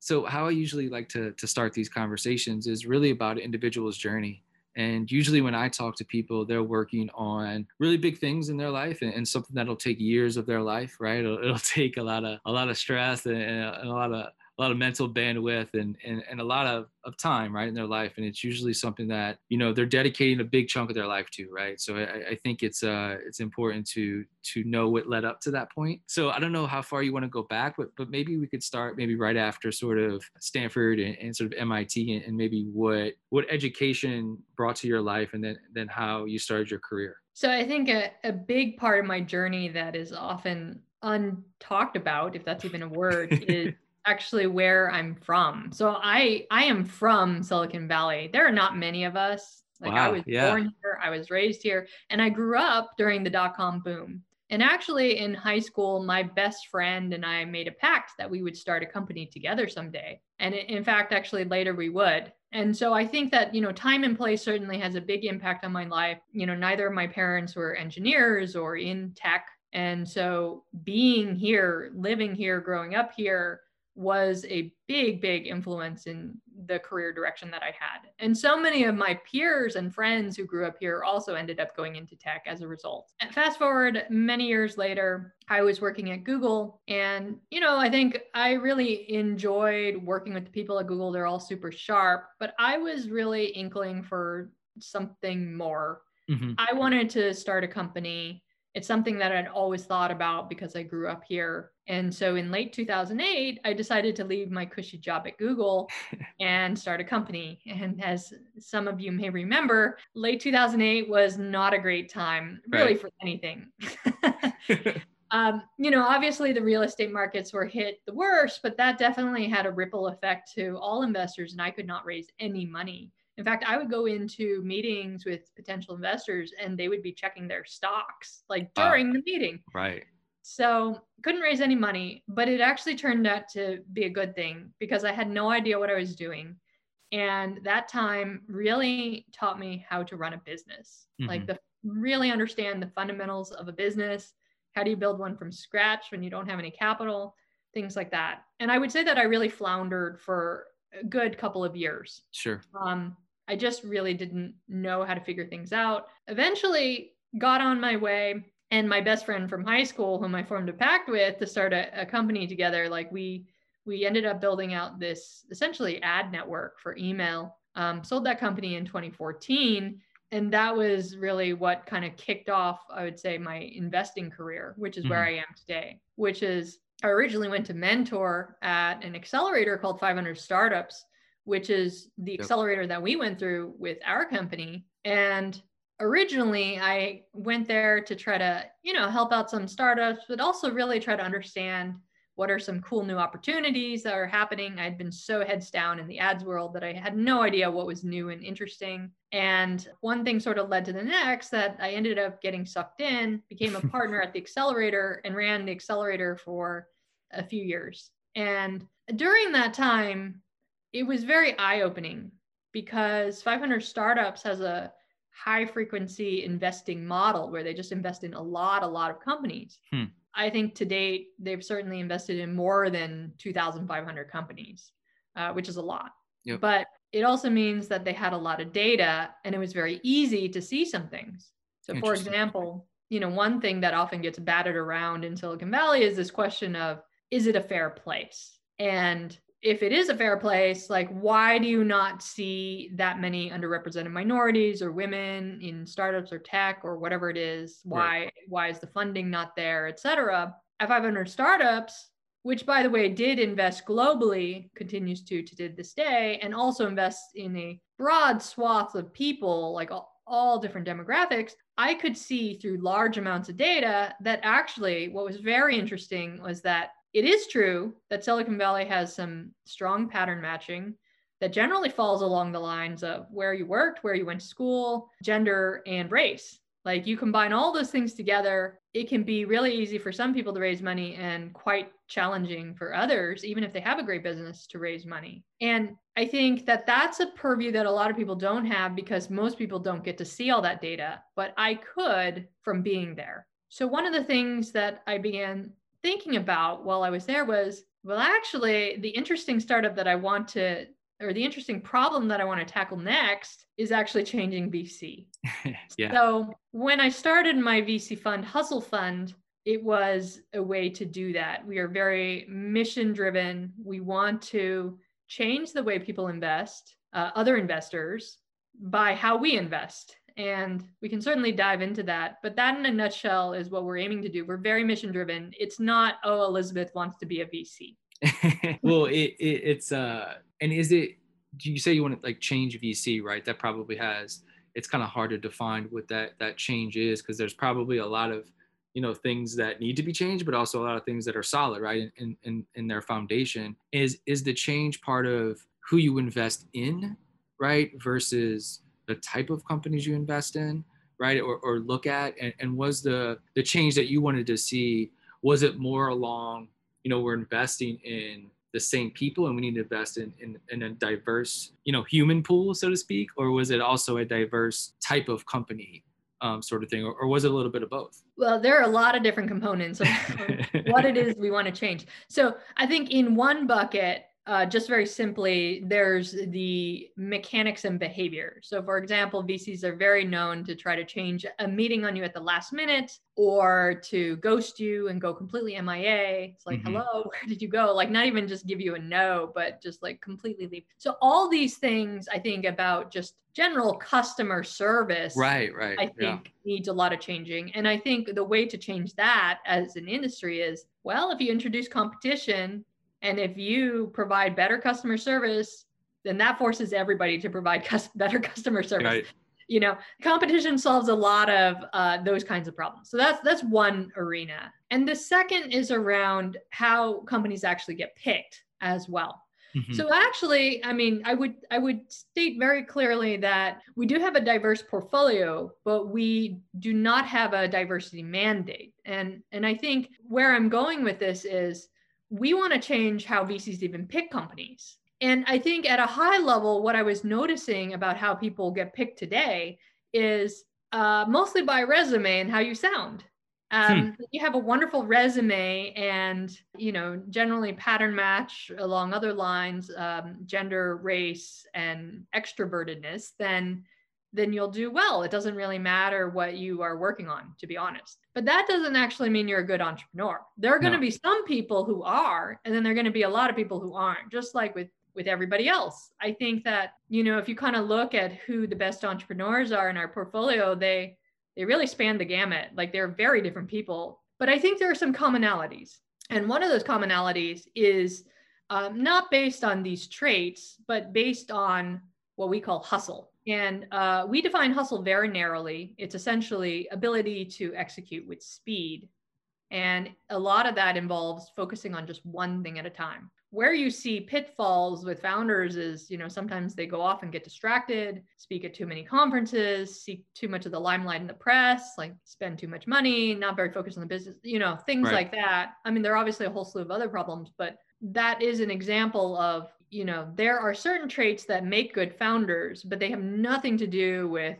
So how I usually like to to start these conversations is really about an individual's journey. And usually when I talk to people, they're working on really big things in their life and, and something that'll take years of their life, right? It'll, it'll, take a lot of a lot of stress and, and a lot of a lot of mental bandwidth and, and, and a lot of, of time, right, in their life. And it's usually something that, you know, they're dedicating a big chunk of their life to, right? So I, I think it's uh it's important to to know what led up to that point. So I don't know how far you want to go back, but but maybe we could start maybe right after sort of Stanford and, and sort of MIT and, and maybe what what education brought to your life and then then how you started your career. So I think a, a big part of my journey that is often untalked about, if that's even a word, is actually where I'm from. So I I am from Silicon Valley. There are not many of us. Like wow, I was yeah. born here, I was raised here, and I grew up during the dot com boom. And actually, in high school, my best friend and I made a pact that we would start a company together someday. And in fact, actually, later we would. And so I think that, you know, time and place certainly has a big impact on my life. You know, neither of my parents were engineers or in tech. And so being here, living here, growing up here, was a big, big influence in the career direction that I had. And so many of my peers and friends who grew up here also ended up going into tech as a result. And fast forward many years later, I was working at Google. And, you know, I think I really enjoyed working with the people at Google. They're all super sharp, but I was really inkling for something more. Mm-hmm. I wanted to start a company it's something that I'd always thought about because I grew up here. And so in late 2008, I decided to leave my cushy job at Google and start a company. And as some of you may remember, late 2008 was not a great time really right. for anything. um, you know, obviously the real estate markets were hit the worst, but that definitely had a ripple effect to all investors, and I could not raise any money. In fact, I would go into meetings with potential investors and they would be checking their stocks like during the meeting. Right. So couldn't raise any money, but it actually turned out to be a good thing because I had no idea what I was doing. And that time really taught me how to run a business, mm-hmm. like the really understand the fundamentals of a business. How do you build one from scratch when you don't have any capital? Things like that. And I would say that I really floundered for a good couple of years. Sure. Um, I just really didn't know how to figure things out. Eventually, got on my way, and my best friend from high school, whom I formed a pact with to start a, a company together, like we we ended up building out this essentially ad network for email. Um, sold that company in 2014 and that was really what kind of kicked off i would say my investing career which is mm-hmm. where i am today which is i originally went to mentor at an accelerator called 500 startups which is the yep. accelerator that we went through with our company. And originally I went there to try to, you know, help out some startups, but also really try to understand what are some cool new opportunities that are happening. I'd been so heads down in the ads world that I had no idea what was new and interesting. And one thing sort of led to the next that I ended up getting sucked in, became a partner at the accelerator and ran the accelerator for a few years. And during that time, it was very eye opening because 500 Startups has a high frequency investing model where they just invest in a lot, a lot of companies. Hmm. I think to date, they've certainly invested in more than 2,500 companies, uh, which is a lot. Yep. But it also means that they had a lot of data and it was very easy to see some things. So, for example, you know, one thing that often gets batted around in Silicon Valley is this question of is it a fair place? And if it is a fair place, like why do you not see that many underrepresented minorities or women in startups or tech or whatever it is? Why right. why is the funding not there, et cetera? At 500 startups, which by the way did invest globally, continues to to this day, and also invests in a broad swath of people, like all, all different demographics. I could see through large amounts of data that actually what was very interesting was that it is true that Silicon Valley has some strong pattern matching that generally falls along the lines of where you worked, where you went to school, gender, and race. Like you combine all those things together, it can be really easy for some people to raise money and quite challenging for others, even if they have a great business, to raise money. And I think that that's a purview that a lot of people don't have because most people don't get to see all that data, but I could from being there. So, one of the things that I began thinking about while I was there was Well, actually, the interesting startup that I want to, or the interesting problem that I want to tackle next is actually changing VC. yeah. So when I started my VC fund, Hustle Fund, it was a way to do that. We are very mission driven. We want to change the way people invest, uh, other investors, by how we invest. And we can certainly dive into that. But that, in a nutshell, is what we're aiming to do. We're very mission driven. It's not, oh, Elizabeth wants to be a VC. well, it, it, it's, uh, and is it, do you say you want to like change VC, right? That probably has, it's kind of hard to define what that, that change is because there's probably a lot of, you know things that need to be changed but also a lot of things that are solid right in in, in their foundation is is the change part of who you invest in right versus the type of companies you invest in right or, or look at? And, and was the the change that you wanted to see was it more along you know we're investing in the same people and we need to invest in, in, in a diverse you know human pool so to speak? Or was it also a diverse type of company um, sort of thing? Or, or, was it a little bit of both? Well there are a lot of different components of what it is we want to change. So i think in one bucket uh, just very simply, there's the mechanics and behavior. So, for example, VCs are very known to try to change a meeting on you at the last minute or to ghost you and go completely MIA. It's like, mm-hmm. hello, where did you go? Like, not even just give you a no, but just like completely leave. So, all these things I think about just general customer service. Right, right. I think yeah. needs a lot of changing. And I think the way to change that as an industry is well, if you introduce competition, and if you provide better customer service, then that forces everybody to provide better customer service. Right. You know, competition solves a lot of uh, those kinds of problems. So that's that's one arena. And the second is around how companies actually get picked as well. Mm-hmm. So actually, I mean, I would I would state very clearly that we do have a diverse portfolio, but we do not have a diversity mandate. And and I think where I'm going with this is we want to change how VCs even pick companies. And I think at a high level, what I was noticing about how people get picked today is uh, mostly by resume and how you sound. Um, hmm. You have a wonderful resume, and you know generally pattern match along other lines, um, gender, race, and extrovertedness. Then then you'll do well. It doesn't really matter what you are working on, to be honest. But that doesn't actually mean you're a good entrepreneur. There are going to no. be some people who are, and then there are going to be a lot of people who aren't, just like with with everybody else. I think that, you know, if you kind of look at who the best entrepreneurs are in our portfolio, they they really span the gamut. Like they're very different people. But I think there are some commonalities. And one of those commonalities is um, not based on these traits, but based on what we call hustle and uh, we define hustle very narrowly. It's essentially ability to execute with speed. And a lot of that involves focusing on just one thing at a time. Where you see pitfalls with founders is, you know, sometimes they go off and get distracted, speak at too many conferences, seek too much of the limelight in the press, like spend too much money, not very focused on the business, you know, things right. like that. I mean, there are obviously a whole slew of other problems, but that is an example of you know, there are certain traits that make good founders, but they have nothing to do with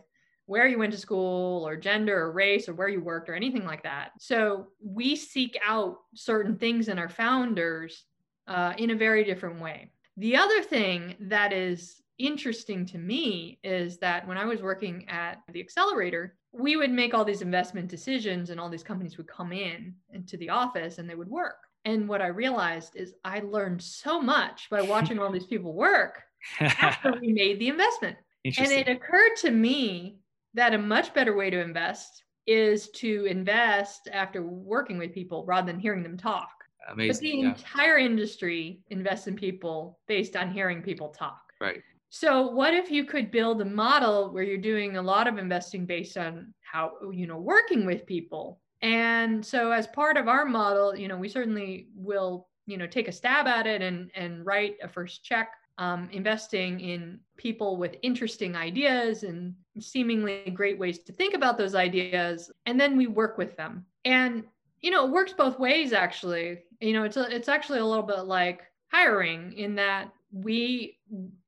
where you went to school or gender or race or where you worked or anything like that. So we seek out certain things in our founders uh, in a very different way. The other thing that is interesting to me is that when I was working at the accelerator, we would make all these investment decisions and all these companies would come in into the office and they would work. And what I realized is I learned so much by watching all these people work after we made the investment. And it occurred to me that a much better way to invest is to invest after working with people rather than hearing them talk. Amazing. But the yeah. entire industry invests in people based on hearing people talk. Right. So what if you could build a model where you're doing a lot of investing based on how you know working with people and so as part of our model, you know, we certainly will, you know, take a stab at it and and write a first check um, investing in people with interesting ideas and seemingly great ways to think about those ideas. And then we work with them. And you know it works both ways actually. You know it's a, it's actually a little bit like hiring in that we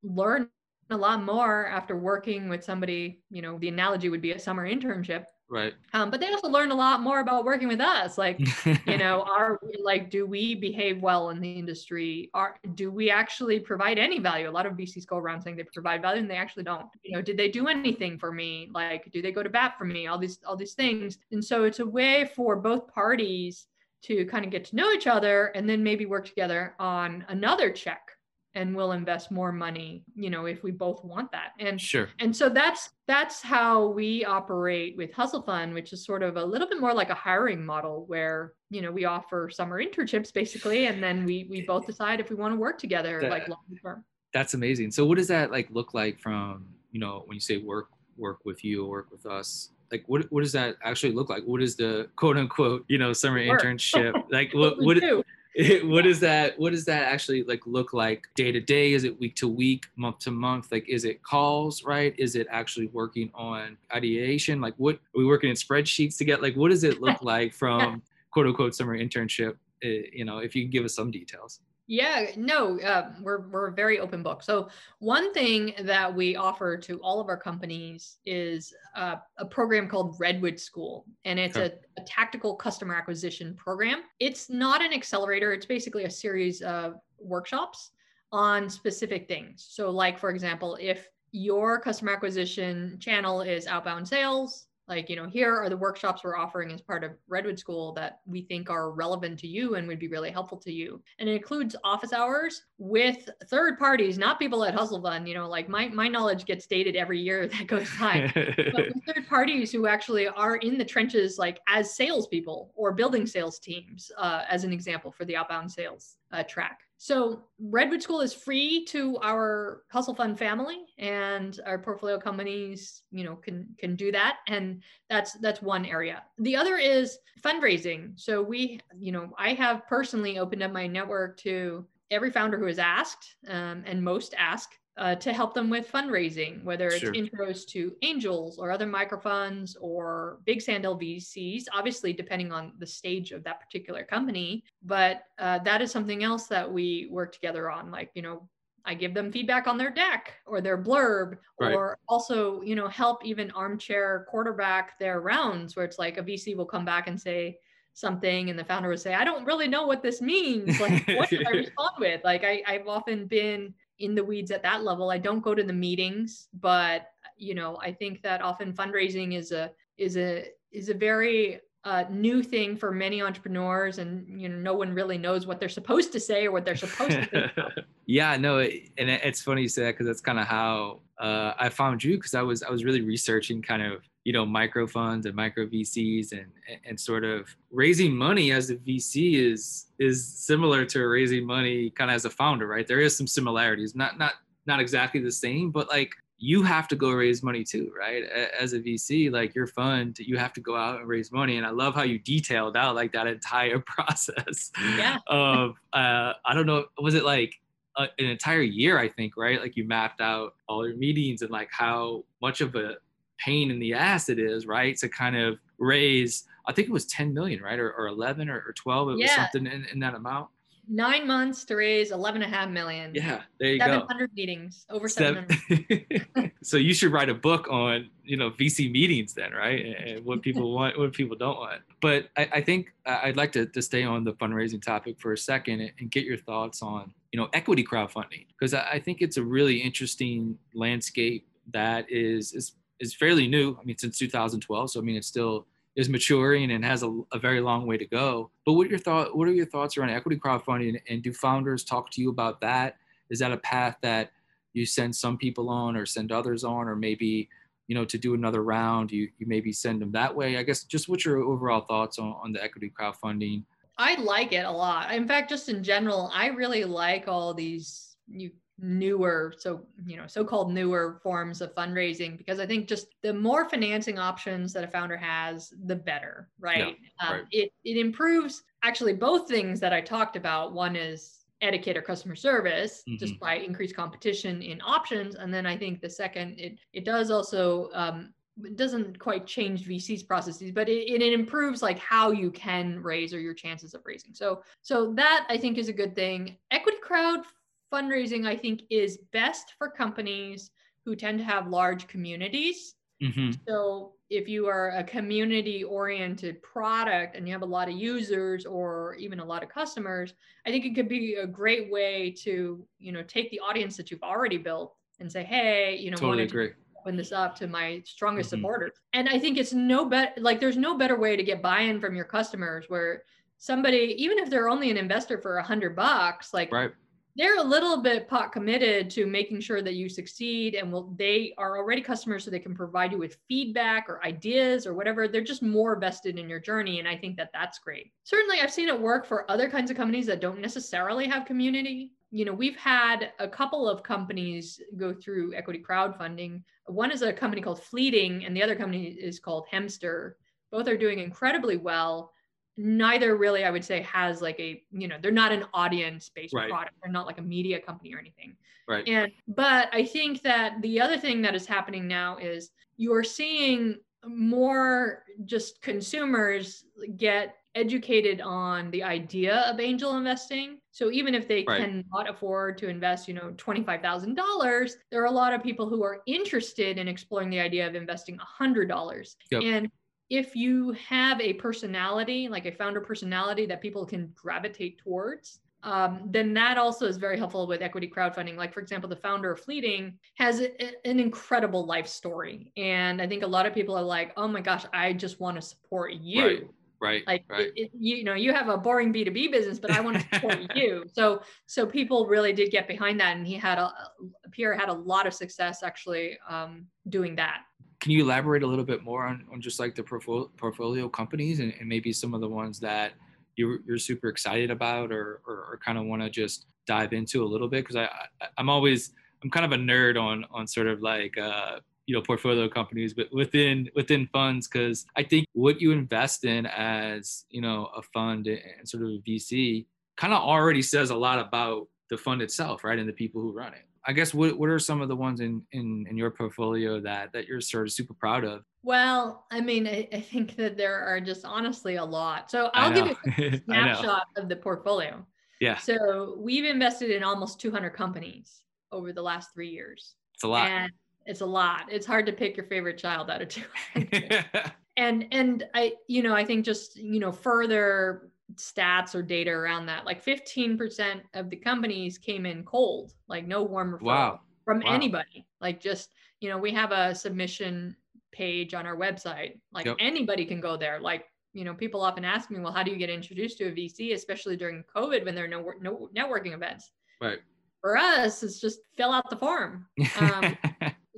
learn a lot more after working with somebody you know the analogy would be a summer internship Right. Um, but they also learn a lot more about working with us. Like, you know, are like, do we behave well in the industry? Are do we actually provide any value? A lot of VCs go around saying they provide value and they actually don't. You know, did they do anything for me? Like, do they go to bat for me? All these, all these things. And so it's a way for both parties to kind of get to know each other and then maybe work together on another check and we'll invest more money you know if we both want that. And sure. and so that's that's how we operate with hustle fund which is sort of a little bit more like a hiring model where you know we offer summer internships basically and then we we both decide if we want to work together that, like long term. That's amazing. So what does that like look like from you know when you say work work with you or work with us? Like what, what does that actually look like? What is the quote unquote you know summer work. internship? Like what what, what does that what does that actually like look like day to day? Is it week to week month to month? Like is it calls right? Is it actually working on ideation? Like what are we working in spreadsheets to get like what does it look like from quote unquote summer internship? Uh, you know if you can give us some details yeah, no, uh, we're we're a very open book. So one thing that we offer to all of our companies is uh, a program called Redwood School, and it's okay. a, a tactical customer acquisition program. It's not an accelerator; it's basically a series of workshops on specific things. So, like for example, if your customer acquisition channel is outbound sales like you know here are the workshops we're offering as part of redwood school that we think are relevant to you and would be really helpful to you. And it includes office hours with third parties not people at hustle fund you know like my, my knowledge gets dated every year that goes by. But third parties who actually are in the trenches like as salespeople or building sales teams uh, as an example for the outbound sales uh, track so Redwood School is free to our Hustle Fund family, and our portfolio companies, you know, can can do that, and that's that's one area. The other is fundraising. So we, you know, I have personally opened up my network to every founder who has asked, um, and most ask uh, to help them with fundraising, whether it's sure. intros to angels or other microfunds or big Sand Hill VCs, obviously depending on the stage of that particular company. But uh, that is something else that we work together on. Like, you know, I give them feedback on their deck or their blurb, right. or also, you know, help even armchair quarterback their rounds where it's like a VC will come back and say, something and the founder would say i don't really know what this means like what should i respond with like I, i've often been in the weeds at that level. I don't go to the meetings, but you know, I think that often fundraising is a is a is a very uh, new thing for many entrepreneurs, and you know, no one really knows what they're supposed to say or what they're supposed to. yeah, no, and it's funny you say that because that's kind of how uh, I found you because I was I was really researching kind of you know micro funds and micro VCs and and sort of raising money as a VC is is similar to raising money kind of as a founder, right? There is some similarities, not not not exactly the same, but like you have to go raise money too, right? As a VC, like your fund, you have to go out and raise money. And I love how you detailed out like that entire process. Yeah. of uh, I don't know, was it like a, an entire year? I think, right? Like you mapped out all your meetings and like how much of a pain in the ass it is, right? To kind of raise, I think it was 10 million, right? Or, or 11 or, or 12. It yeah. was something in, in that amount. Nine months to raise 11 and a half million. Yeah, there you 700 go. 700 meetings, over 700. so you should write a book on, you know, VC meetings then, right? And what people want, what people don't want. But I, I think I'd like to, to stay on the fundraising topic for a second and get your thoughts on, you know, equity crowdfunding, because I think it's a really interesting landscape that is, is is fairly new. I mean, since 2012. So I mean, it still is maturing and has a, a, very long way to go. But what are your thought? What are your thoughts around equity crowdfunding? And do founders talk to you about that? Is that a path that you send some people on, or send others on, or maybe you know to do another round, you you maybe send them that way? I guess just what's your overall thoughts on, on the equity crowdfunding? I like it a lot. In fact, just in general, I really like all these you newer so you know so-called newer forms of fundraising because i think just the more financing options that a founder has the better right, yeah, um, right. it, it improves actually both things that i talked about one is etiquette or customer service mm-hmm. just by increased competition in options and then i think the second it it does also um, it doesn't quite change VC's processes, but it, it, improves like how you can raise or your chances of raising. So, so that I think is a good thing. Equity crowd fundraising, I think, is best for companies who tend to have large communities Mhm. So if you are a community oriented product and you have a lot of users or even a lot of customers, I think it could be a great way to, you know, take the audience that you've already built and say, hey, you know, Totally wanted to agree. open this up to my strongest Mhm. supporters. And I think it's no better like there's no better way to get buy-in from your customers where somebody, even if they're only an investor for a hundred bucks, like Right. They're a little bit pot committed to making sure that you succeed and they are already customers so they can provide you with feedback or ideas or whatever. They're just more vested in your journey and i think that that's great. Certainly i've seen it work for other kinds of companies that don't necessarily have community. You know we've had a couple of companies go through equity crowdfunding. One is a company called fleeting and the other company is called hemster. Both are doing incredibly well neither really i would say has like a you know they're not an audience based Right. product they're not like a media company or anything Right. and but i think that the other thing that is happening now is you're seeing more just consumers get educated on the idea of angel investing so even if they Right. cannot afford to invest you know $25000 there are a lot of people who are interested in exploring the idea of investing $100 Yep. and if you have a personality, like a founder personality that people can gravitate towards, um, then that also is very helpful with equity crowdfunding. Like, for example, the founder of Fleeting has a, a- an incredible life story. And I think a lot of people are like, oh my gosh, I just want to support you. Right. Right. Like right. it- it- you, know, you have a boring B2B business, but I want to support you. So so people really did get behind that. And he had a Pierre had a lot of success actually um, doing that. Can you elaborate a little bit more on, on just like the portfolio, companies and, and maybe some of the ones that you're, you're super excited about or, or, or kind of want to just dive into a little bit? Because I, I, I'm always, I'm kind of a nerd on, on sort of like, uh, you know, portfolio companies, but within, within funds, because I think what you invest in as, you know, a fund and sort of a VC kind of already says a lot about the fund itself, right? And the people who run it. I guess what, what are some of the ones in, in, in your portfolio that, that you're sort of super proud of? Well, I mean, I, I think that there are just honestly a lot. So I'll give you a snapshot of the portfolio. Yeah, So we've invested in almost 200 companies over the last three years. it's a lot. And it's a lot. It's hard to pick your favorite child out of two. and and I, you know, I think just, you know, further stats or data around that, like 15% of the companies came in cold, like no warm referral wow. from Wow. anybody. Like just, you know, we have a submission page on our website. Like Yep. anybody can go there. Like, you know, people often ask me, well, how do you get introduced to a VC, especially during COVID when there are no, no networking events? Right. For us, it's just fill out the form. Um,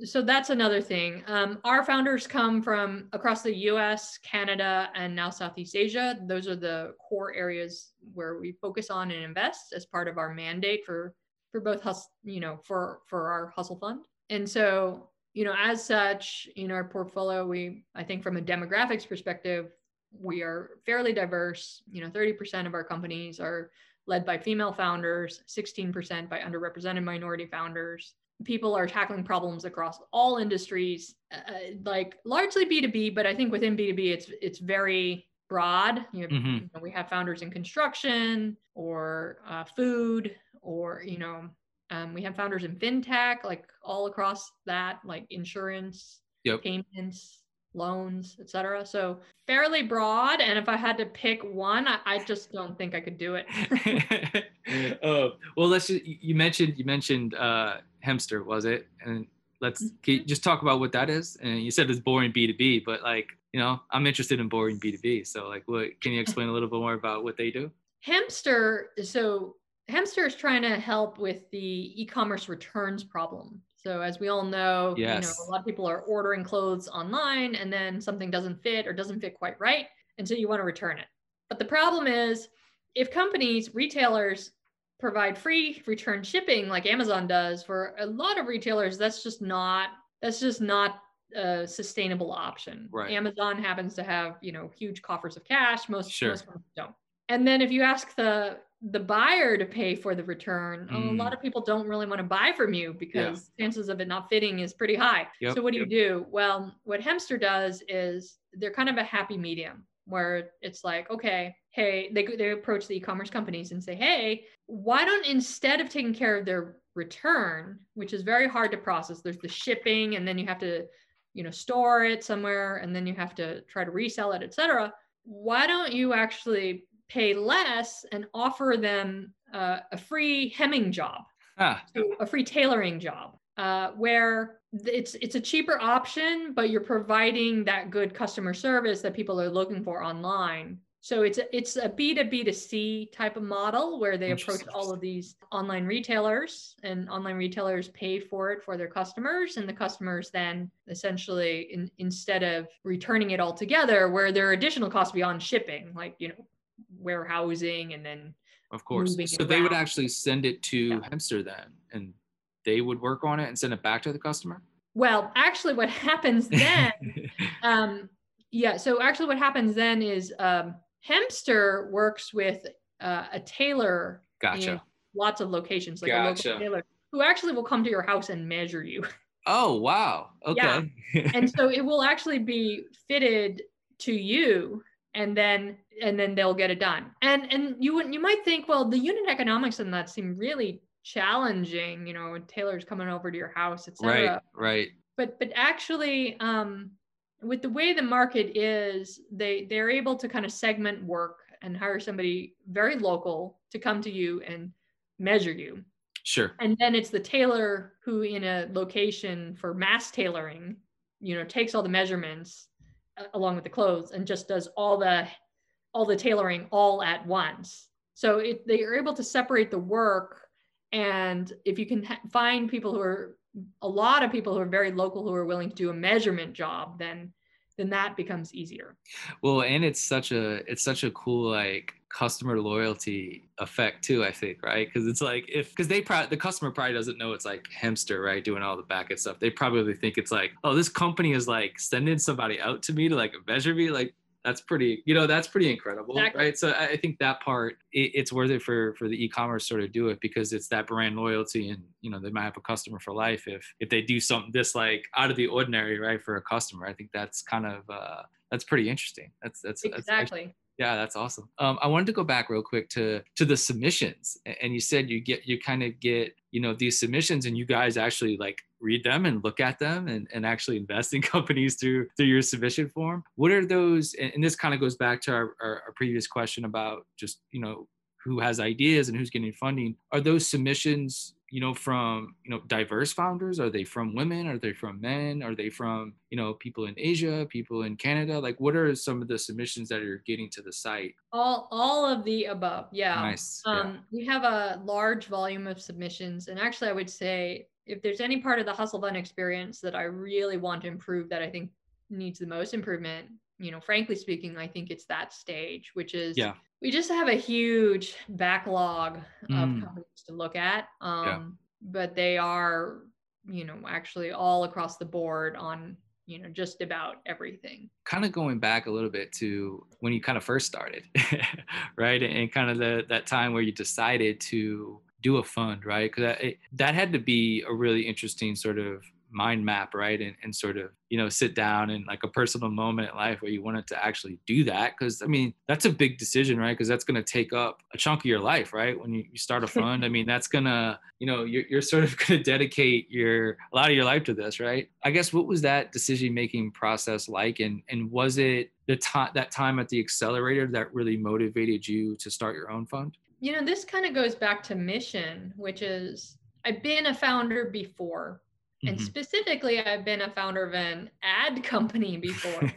so that's another thing. Um, our founders come from across the US, Canada, and now Southeast Asia. Those are the core areas where we focus on and invest as part of our mandate for for both you know, for for our hustle fund. And so, you know, as such, in our portfolio, we I think from a demographics perspective, we are fairly diverse. You know, 30% of our companies are led by female founders, 16% by underrepresented minority founders people are tackling problems across all industries uh, like largely b2b but i think within b2b it's it's very broad you, have, Mhm. you know, we have founders in construction or uh, food or you know um, we have founders in fintech like all across that like insurance Yep. payments loans etc so fairly broad and if i had to pick one i, I just don't think i could do it uh, well, let's just, you mentioned you mentioned uh, Hemster, was it? And let's mm-hmm. can you just talk about what that is. And you said it's boring B two B, but like you know, I'm interested in boring B two B. So like, what can you explain a little bit more about what they do? Hemster, so Hemster is trying to help with the e-commerce returns problem. So as we all know, you know, a lot of people are ordering clothes online and then something doesn't fit or doesn't fit quite right, and so you want to return it. But the problem is if companies, retailers provide free return shipping like Amazon does for a lot of retailers, that's just not that's just not a sustainable option. Right. Amazon happens to have, you know, huge coffers of cash. Most Sure. most don't. And then if you ask the the buyer to pay for the return, oh, a Mm. lot of people don't really want to buy from you because chances of it not fitting is pretty high. Yep, so what do yep. you do? Well, what Hemster does is they're kind of a happy medium where it's like, okay, hey, they they approach the e-commerce companies and say, hey, why don't instead of taking care of their return, which is very hard to process, there's the shipping, and then you have to you know store it somewhere and then you have to try to resell it etc why don't you actually pay less and offer them uh, a free hemming job ah. a free tailoring job uh, where it's it's a cheaper option but you're providing that good customer service that people are looking for online. So it's a, it's a B2B to C type of model where they approach all of these online retailers and online retailers pay for it for their customers and the customers then essentially in, instead of returning it all together where there are additional costs beyond shipping like you know warehousing and then of course. so they would actually send it to yeah. Hemster then and they would work on it and send it back to the customer well actually what happens then um yeah so actually what happens then is um Hemster works with uh, a tailor. Gotcha. lots of locations, like gotcha. a local tailor, who actually will come to your house and measure you. Oh wow! Okay. Yeah. and so it will actually be fitted to you, and then and then they'll get it done. And and you would you might think, well, the unit economics in that seem really challenging. You know, tailors coming over to your house, etc. Right. Right. But but actually, um, with the way the market is, they they're able to kind of segment work and hire somebody very local to come to you and measure you. Sure. And then it's the tailor who in a location for mass tailoring, you know, takes all the measurements uh, along with the clothes and just does all the all the tailoring all at once. So it, they are able to separate the work and if you can find people who are a lot of people who are very local who are willing to do a measurement job, then then that becomes easier. Well, and it's such a it's such a cool like customer loyalty effect too. I think right because it's like if because they probably the customer probably doesn't know it's like Hemster right doing all the backend stuff. They probably think it's like oh this company is like sending somebody out to me to like measure me like that's pretty you know that's pretty incredible exactly. right? So i think that part it, it's worth it for for the e-commerce sort of do it because it's that brand loyalty and you know they might have a customer for life if if they do something this like out of the ordinary right for a customer. I think that's kind of uh that's pretty interesting. That's that's exactly. That's yeah that's awesome. Um, i wanted to go back real quick to to the submissions. And you said you get you kind of get you know these submissions and you guys actually like read them and look at them and, and actually invest in companies through through your submission form. What are those and, this kind of goes back to our, our, our previous question about just you know who has ideas and who's getting funding. Are those submissions you know from you know diverse founders? Are they from women? Are they from men? Are they from you know people in asia people in canada? Like what are some of the submissions that you're getting to the site? All all of the above yeah. Nice um yeah. we have a large volume of submissions and actually i would say if there's any part of the hustle fund experience that i really want to improve that i think needs the most improvement you know frankly speaking i think it's that stage which is yeah we just have a huge backlog of mm. companies to look at. Um, yeah. But they are, you know, actually all across the board on, you know, just about everything. Kind of going back a little bit to when you kind of first started, right? And, and kind of the, that time where you decided to do a fund, right? Because that, that had to be a really interesting sort of mind map, right? And, and sort of, you know, sit down and like a personal moment in life where you wanted to actually do that. Cause I mean, that's a big decision, right? Cause that's going to take up a chunk of your life, right? When you, you start a fund, I mean, that's going to, you know, you're, you're sort of going to dedicate your, a lot of your life to this, right? I guess what was that decision making process like? And, and was it the time, that time at the accelerator that really motivated you to start your own fund? You know, this kind of goes back to mission, which is I've been a founder before and mm-hmm. specifically, I've been a founder of an ad company before.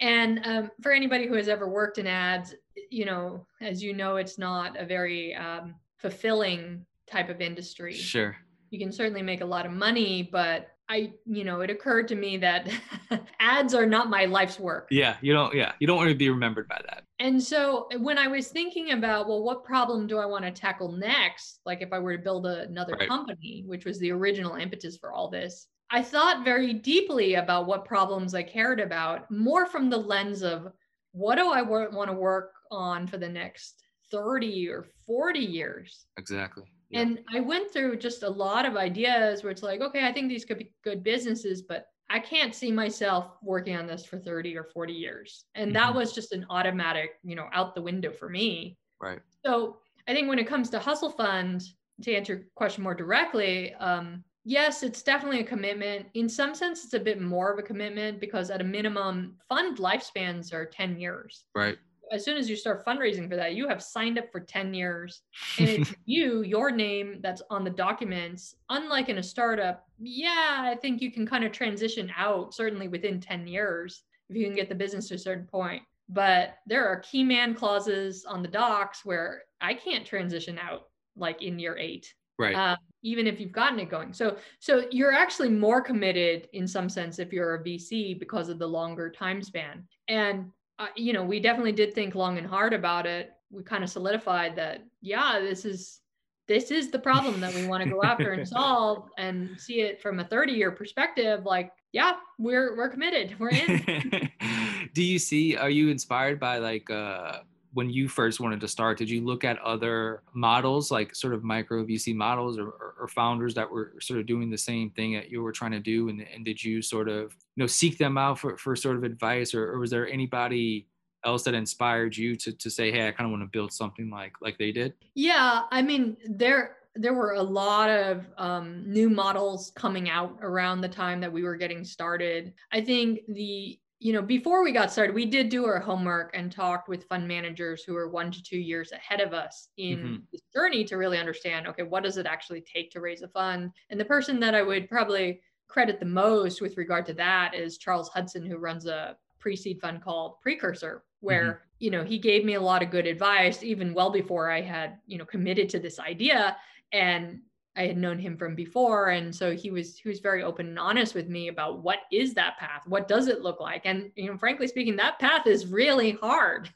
and um, for anybody who has ever worked in ads, you know, as you know, it's not a very um, fulfilling type of industry. Sure. You can certainly make a lot of money, but I, you know, it occurred to me that ads are not my life's work. Yeah, you don't, yeah, you don't want to be remembered by that. And so uh, when I was thinking about, well, what problem do I want to tackle next? Like if I were to build a, another right. company, which was the original impetus for all this, I thought very deeply about what problems I cared about, more from the lens of what do I want to work on for the next 30 or 40 years? Exactly. Yeah. And I went through just a lot of ideas where it's like, okay, I think these could be good businesses, but I can't see myself working on this for 30 or 40 years. And mm-hmm. that was just an automatic, you know, out the window for me. Right. So I think when it comes to Hustle Fund, to answer your question more directly, um, yes, it's definitely a commitment. In some sense, it's a bit more of a commitment because at a minimum, fund lifespans are 10 years. Right. As soon as you start fundraising for that, you have signed up for 10 years. And it's you, your name that's on the documents. Unlike in a startup, yeah, I think you can kind of transition out certainly within 10 years if you can get the business to a certain point. But there are key man clauses on the docs where I can't transition out like in year eight. Right. Uh, even if you've gotten it going. So so you're actually more committed in some sense if you're a VC because of the longer time span. And uh, you know, we definitely did think long and hard about it. We kind of solidified that yeah, this is this is the problem that we want to go after and solve and see it from a 30 year perspective like yeah we're we're committed we're in do you see are you inspired by like uh when you first wanted to start, did you look at other models, like sort of micro VC models or, or, or, founders that were sort of doing the same thing that you were trying to do? And, and did you sort of, you know, seek them out for, for sort of advice or, or was there anybody else that inspired you to, to say, Hey, I kind of want to build something like, like they did? Yeah. I mean, there, there were a lot of um, new models coming out around the time that we were getting started. I think the you know, before we got started, we did do our homework and talked with fund managers who are one to two years ahead of us in mm-hmm. this journey to really understand, okay, what does it actually take to raise a fund? And the person that I would probably credit the most with regard to that is Charles Hudson, who runs a pre-seed fund called Precursor, where mm-hmm. you know he gave me a lot of good advice even well before I had you know committed to this idea. And I had known him from before, and so he was he was very open and honest with me about what is that path, what does it look like, and you know, frankly speaking, that path is really hard.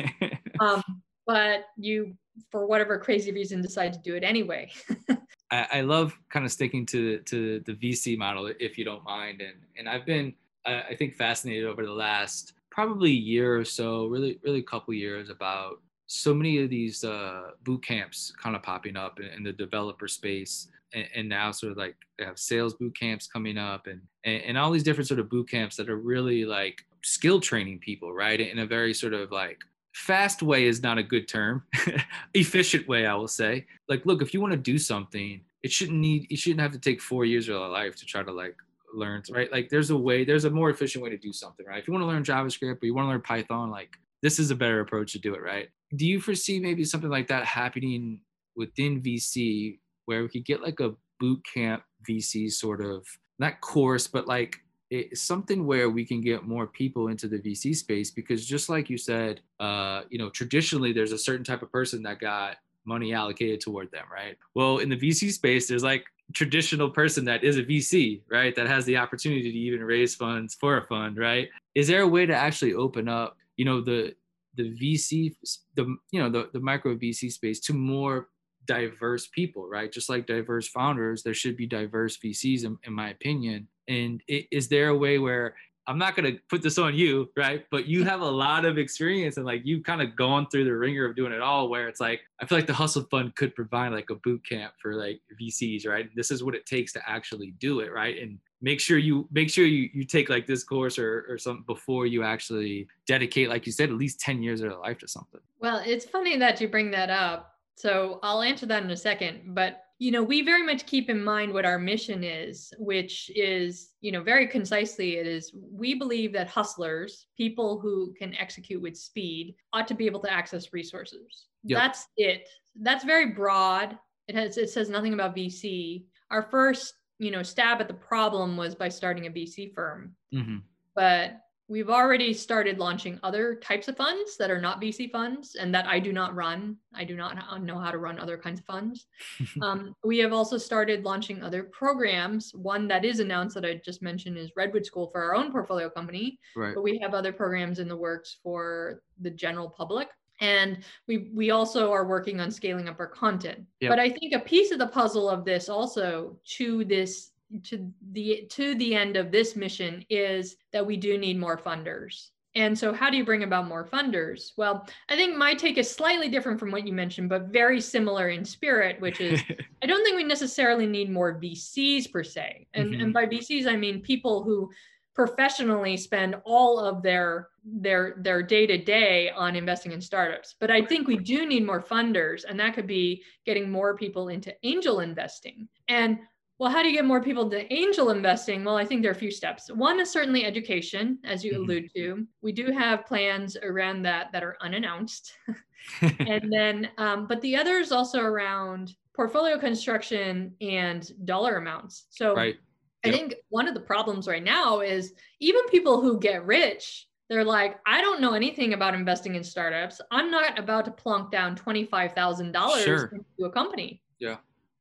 um, but you, for whatever crazy reason, decide to do it anyway. I, I, love kind of sticking to to the VC model, if you don't mind, and and I've been I think fascinated over the last probably a year or so, really really a couple years about so many of these uh, boot camps kind of popping up in, in the developer space and, and, now sort of like they have sales boot camps coming up and, and, and all these different sort of boot camps that are really like skill training people right? In a very sort of like fast way is not a good term. Efficient way i will say. Like look if you want to do something it shouldn't need you shouldn't have to take four years of your life to try to like learn right? Like there's a way there's a more efficient way to do something right? If you want to learn javascript or you want to learn python like this is a better approach to do it right? Do you foresee maybe something like that happening within VC where we could get like a boot camp VC sort of not course, but like it's something where we can get more people into the VC space? Because just like you said, uh, you know, traditionally there's a certain type of person that got money allocated toward them, right? Well, in the VC space, there's like traditional person that is a VC, right? That has the opportunity to even raise funds for a fund, right? Is there a way to actually open up, you know, the the VC, the you know the the micro VC space to more diverse people, right? Just like diverse founders, there should be diverse VCs, in, in my opinion. And is there a way where I'm not to put this on you, right? But you have a lot of experience and like you've kind of gone through the ringer of doing it all where it's like, I feel like the Hustle Fund could provide like a boot camp for like VCs, right? This is what it takes to actually do it, right? And make sure you make sure you, you take like this course or, or something before you actually dedicate, like you said, at least 10 years of your life to something. Well, it's funny that you bring that up. So I'll answer that in a second. But you know, we very much keep in mind what our mission is, which is, you know, very concisely, it is we believe that hustlers, people who can execute with speed, ought to be able to access resources. Yep. That's it. That's very broad. It has it says nothing about VC. Our first, you know, stab at the problem was by starting a VC firm. Mm-hmm. But We've already started launching other types of funds that are not VC funds and that I do not run. I do not know how to run other kinds of funds. um, we have also started launching other programs. One that is announced that I just mentioned is Redwood School for our own portfolio company. Right. But we have other programs in the works for the general public and we we also are working on scaling up our content yep. but i think a piece of the puzzle of this also to this to the to the end of this mission is that we do need more funders. And so how do you bring about more funders? Well i think my take is slightly different from what you mentioned but very similar in spirit which is i don't think we necessarily need more vcs per se. And, mm-hmm. and by vcs i mean people who professionally spend all of their their their day to day on investing in startups. But i think we do need more funders and that could be getting more people into angel investing. And well, how do you get more people to angel investing? Well, I think there are a few steps. One is certainly education, as you mm-hmm. allude to. We do have plans around that that are unannounced. and then, um, but the other is also around portfolio construction and dollar amounts. So right. I think one of the problems right now is even people who get rich, they're like, I don't know anything about investing in startups. I'm not about to plunk down $25,000 sure. into a company. Yeah.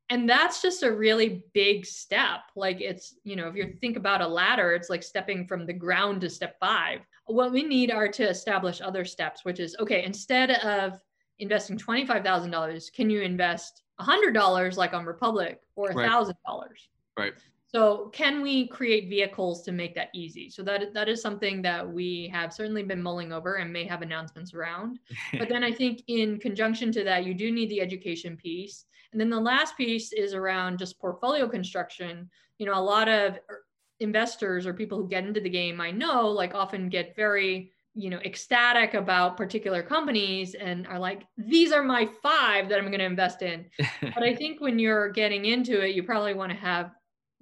And that's just a really big step. Like it's, you know, if you think about a ladder, it's like stepping from the ground to step five. What we need are to establish other steps, which is okay, instead of investing $25,000, can you invest $100 like on Republic or $1,000? Right. So can we create vehicles to make that easy? So that that is something that we have certainly been mulling over and may have announcements around. but then I think in conjunction to that, you do need the education piece. And then the last piece is around just portfolio construction. You know, a lot of er, investors or people who get into the game, I know, like often get very you know ecstatic about particular companies and are like these are my five that i'm going to invest in but i think when you're getting into it you probably want to have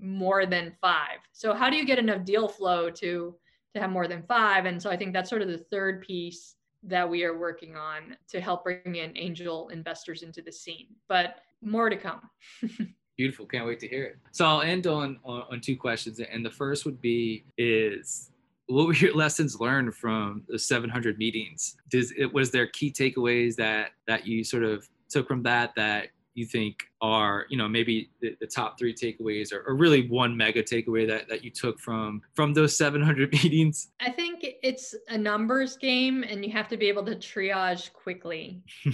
more than five. So how do you get enough deal flow to to have more than five? And so I think that's sort of the third piece that we are working on to help bring in angel investors into the scene. But more to come. Beautiful. Can't wait to hear it. So I'll end on, on, on two questions. And the first would be is what were your lessons learned from the 700 meetings? Does it was there key takeaways that that you sort of took from that that you think are you know maybe the, the top three takeaways or, or, really one mega takeaway that, that you took from from those 700 meetings? I think it's a numbers game and you have to be able to triage quickly.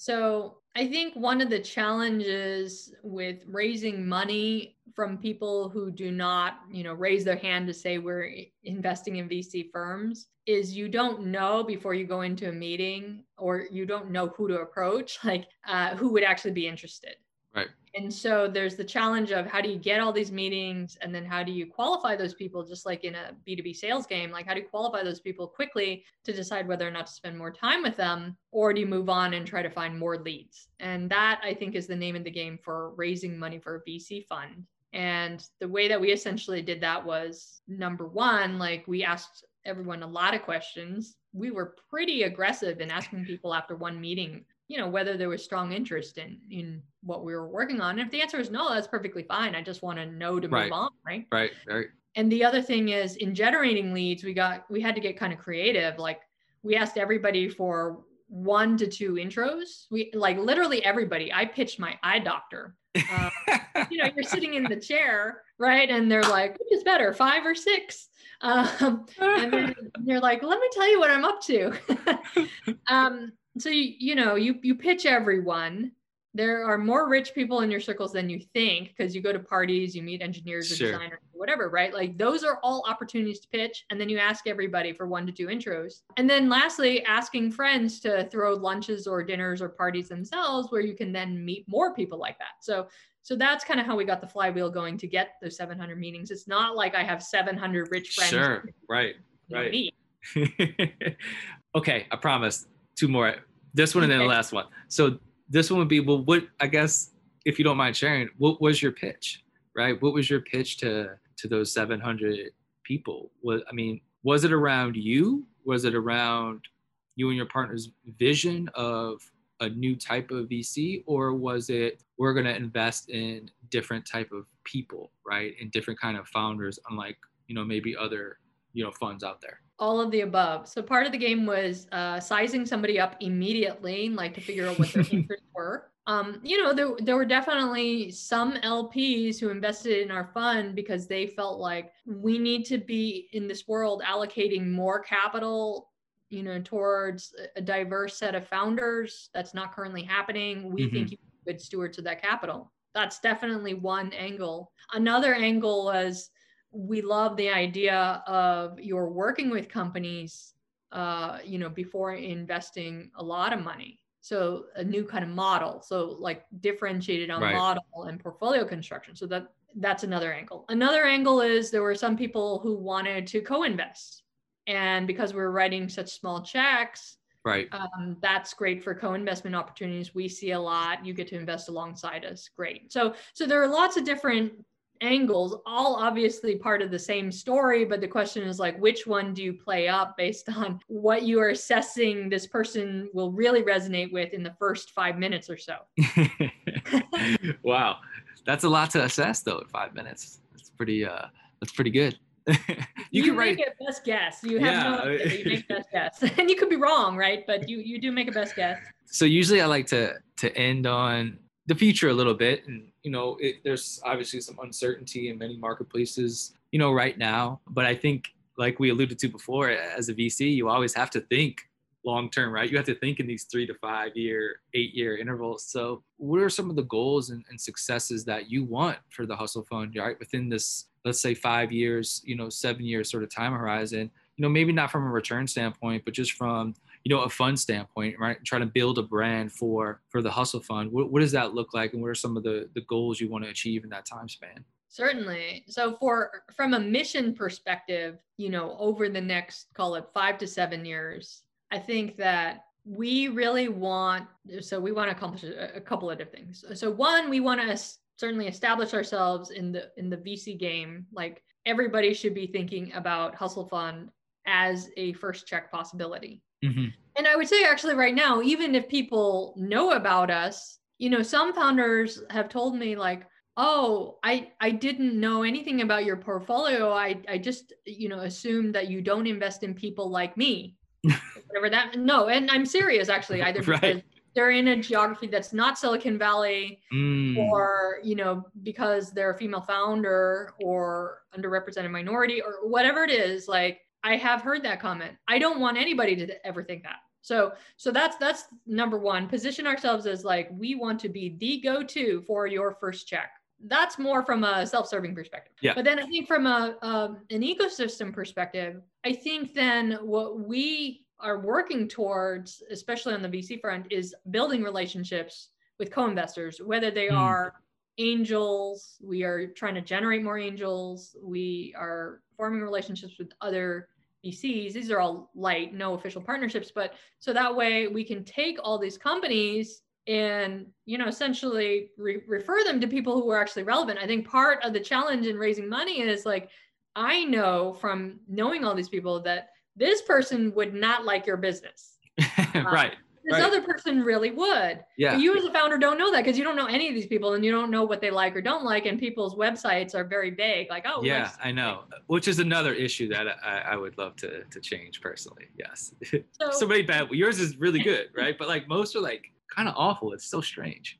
So i think one of the challenges with raising money from people who do not you know raise their hand to say we're investing in vc firms is you don't know before you go into a meeting or you don't know who to approach like uh, who would actually be interested. Right. And so there's the challenge of how do you get all these meetings and then how do you qualify those people just like in a b2b sales game like how do you qualify those people quickly to decide whether or not to spend more time with them or do you move on and try to find more leads? And that i think is the name of the game for raising money for a vc fund and the way that we essentially did that was number one, like we asked everyone a lot of questions. We were pretty aggressive in asking people after one meeting, you know, whether there was strong interest in in what we were working on. And if the answer is no, that's perfectly fine. I just want to know to right. move on, right? Right. Right. And the other thing is in generating leads, we got we had to get kind of creative. Like we asked everybody for one to two intros. We like literally everybody. I pitched my eye doctor. Um, you know, you're sitting in the chair, right? And they're like, which is better, five or six? Um, and then you're like, let me tell you what I'm up to. um, so you, you know, you you pitch everyone. There are more rich people in your circles than you think because you go to parties, you meet engineers or sure. designers, or whatever, right? Like those are all opportunities to pitch. And then you ask everybody for one to two intros. And then lastly, asking friends to throw lunches or dinners or parties themselves where you can then meet more people like that. So so that's kind of how we got the flywheel going to get those 700 meetings. It's not like I have 700 rich friends. Sure. Right. Right. okay. I promise two more. This one okay. and then the last one. So this one would be, well, what, I guess, if you don't mind sharing, what was your pitch, right? What was your pitch to, to those 700 people? What, I mean, was it around you? Was it around you and your partner's vision of a new type of VC or was it we're going to invest in different type of people, right? And different kind of founders unlike, you know, maybe other, you know, funds out there. All of the above. So part of the game was uh, sizing somebody up immediately, like to figure out what their interests were. Um, you know, there, there were definitely some LPs who invested in our fund because they felt like we need to be in this world allocating more capital you know, towards a diverse set of founders. That's not currently happening. We mm-hmm. think you good stewards of that capital. That's definitely one angle. Another angle was we love the idea of you're working with companies, uh, you know, before investing a lot of money. So a new kind of model. So like differentiated on right. model and portfolio construction. So that that's another angle. Another angle is there were some people who wanted to co-invest and because we're writing such small checks, Right. Um, that's great for co-investment opportunities. We see a lot. You get to invest alongside us. Great. So so there are lots of different angles, all obviously part of the same story. But the question is like, which one do you play up based on what you are assessing this person will really resonate with in the first five minutes or so? wow, that's a lot to assess though. In five minutes, that's pretty. Uh, that's pretty good. you, you can make write... a best guess. You have yeah. no idea. You make best guess, and you could be wrong, right? But you you do make a best guess. So usually I like to to end on the future a little bit, and you know, it, there's obviously some uncertainty in many marketplaces, you know, right now. But I think, like we alluded to before, as a VC, you always have to think long term, right? You have to think in these three to five year, eight year intervals. So, what are some of the goals and, and successes that you want for the Hustle Fund, right? Within this, let's say five years, you know, seven years sort of time horizon, you know, maybe not from a return standpoint, but just from you know a fund standpoint right? Trying to build a brand for for the hustle fund. What, what does that look like and what are some of the the goals you want to achieve in that time span? Certainly. So for from a mission perspective you know over the next call it five to seven years i think that we really want so we want to accomplish a, a couple of different things. So one we want to certainly establish ourselves in the in the vc game. Like everybody should be thinking about hustle fund as a first check possibility Mm-hmm. And I would say, actually, right now, even if people know about us, you know, some founders have told me, like, oh, I, I didn't know anything about your portfolio. I, I just, you know, assumed that you don't invest in people like me. Whatever that, no, and I'm serious, actually, either because right. they're in a geography that's not Silicon Valley, mm. or, you know, because they're a female founder or underrepresented minority or whatever it is, like, I have heard that comment. I don't want anybody to ever think that. So so that's that's number one. Position ourselves as like we want to be the go-to for your first check. That's more from a self-serving perspective. Yeah. But then I think from a um, an ecosystem perspective, I think then what we are working towards, especially on the VC front, is building relationships with co-investors, whether they mm. are angels. We are trying to generate more angels. We are forming relationships with other VCs. These are all light, no official partnerships, but so that way we can take all these companies and you know essentially re- refer them to people who are actually relevant. I think part of the challenge in raising money is like I know from knowing all these people that this person would not like your business. right. This right. other person really would. Yeah. But you as a founder don't know that because you don't know any of these people and you don't know what they like or don't like. And people's websites are very vague. Like, oh, yeah, I know. Which is another issue that I, I would love to to change personally. Yes. So, so many bad. Yours is really good, right? But like most are like kind of awful. It's so strange.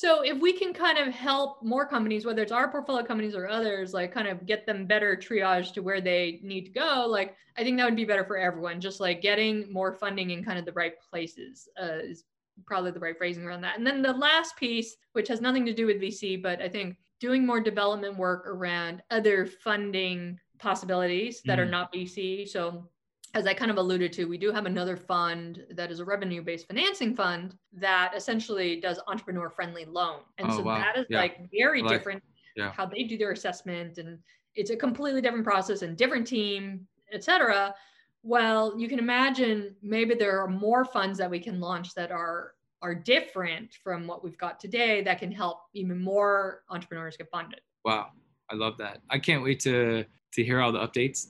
So if we can kind of help more companies, whether it's our portfolio companies or others, like kind of get them better triage to where they need to go, like I think that would be better for everyone. Just like getting more funding in kind of the right places uh, is probably the right phrasing around that. And then the last piece, which has nothing to do with VC, but I think doing more development work around other funding possibilities that mm. are not VC. So as I kind of alluded to, we do have another fund that is a revenue based financing fund that essentially does entrepreneur friendly loan. And oh, so wow. that is yeah. like very like, different yeah. how they do their assessment and it's a completely different process and different team, etc. Well, you can imagine maybe there are more funds that we can launch that are are different from what we've got today that can help even more entrepreneurs get funded. Wow. I love that. I can't wait to to hear all the updates.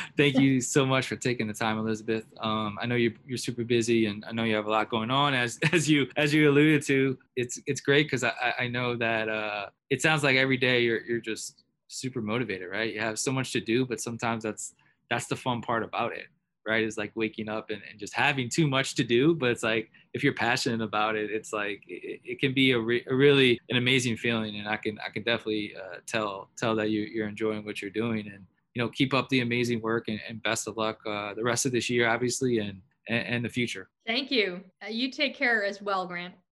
Thank you so much for taking the time, Elizabeth. Um, I know you're, you're super busy, and I know you have a lot going on. As as you as you alluded to, it's it's great because I I know that uh, it sounds like every day you're you're just super motivated, right? You have so much to do, but sometimes that's that's the fun part about it right is like waking up and, and just having too much to do but it's like if you're passionate about it it's like it, it can be a, re, a, really an amazing feeling and i can i can definitely uh, tell tell that you, you're enjoying what you're doing and you know keep up the amazing work and, and best of luck uh, the rest of this year obviously and, and and the future. Thank you. Uh, you take care as well grant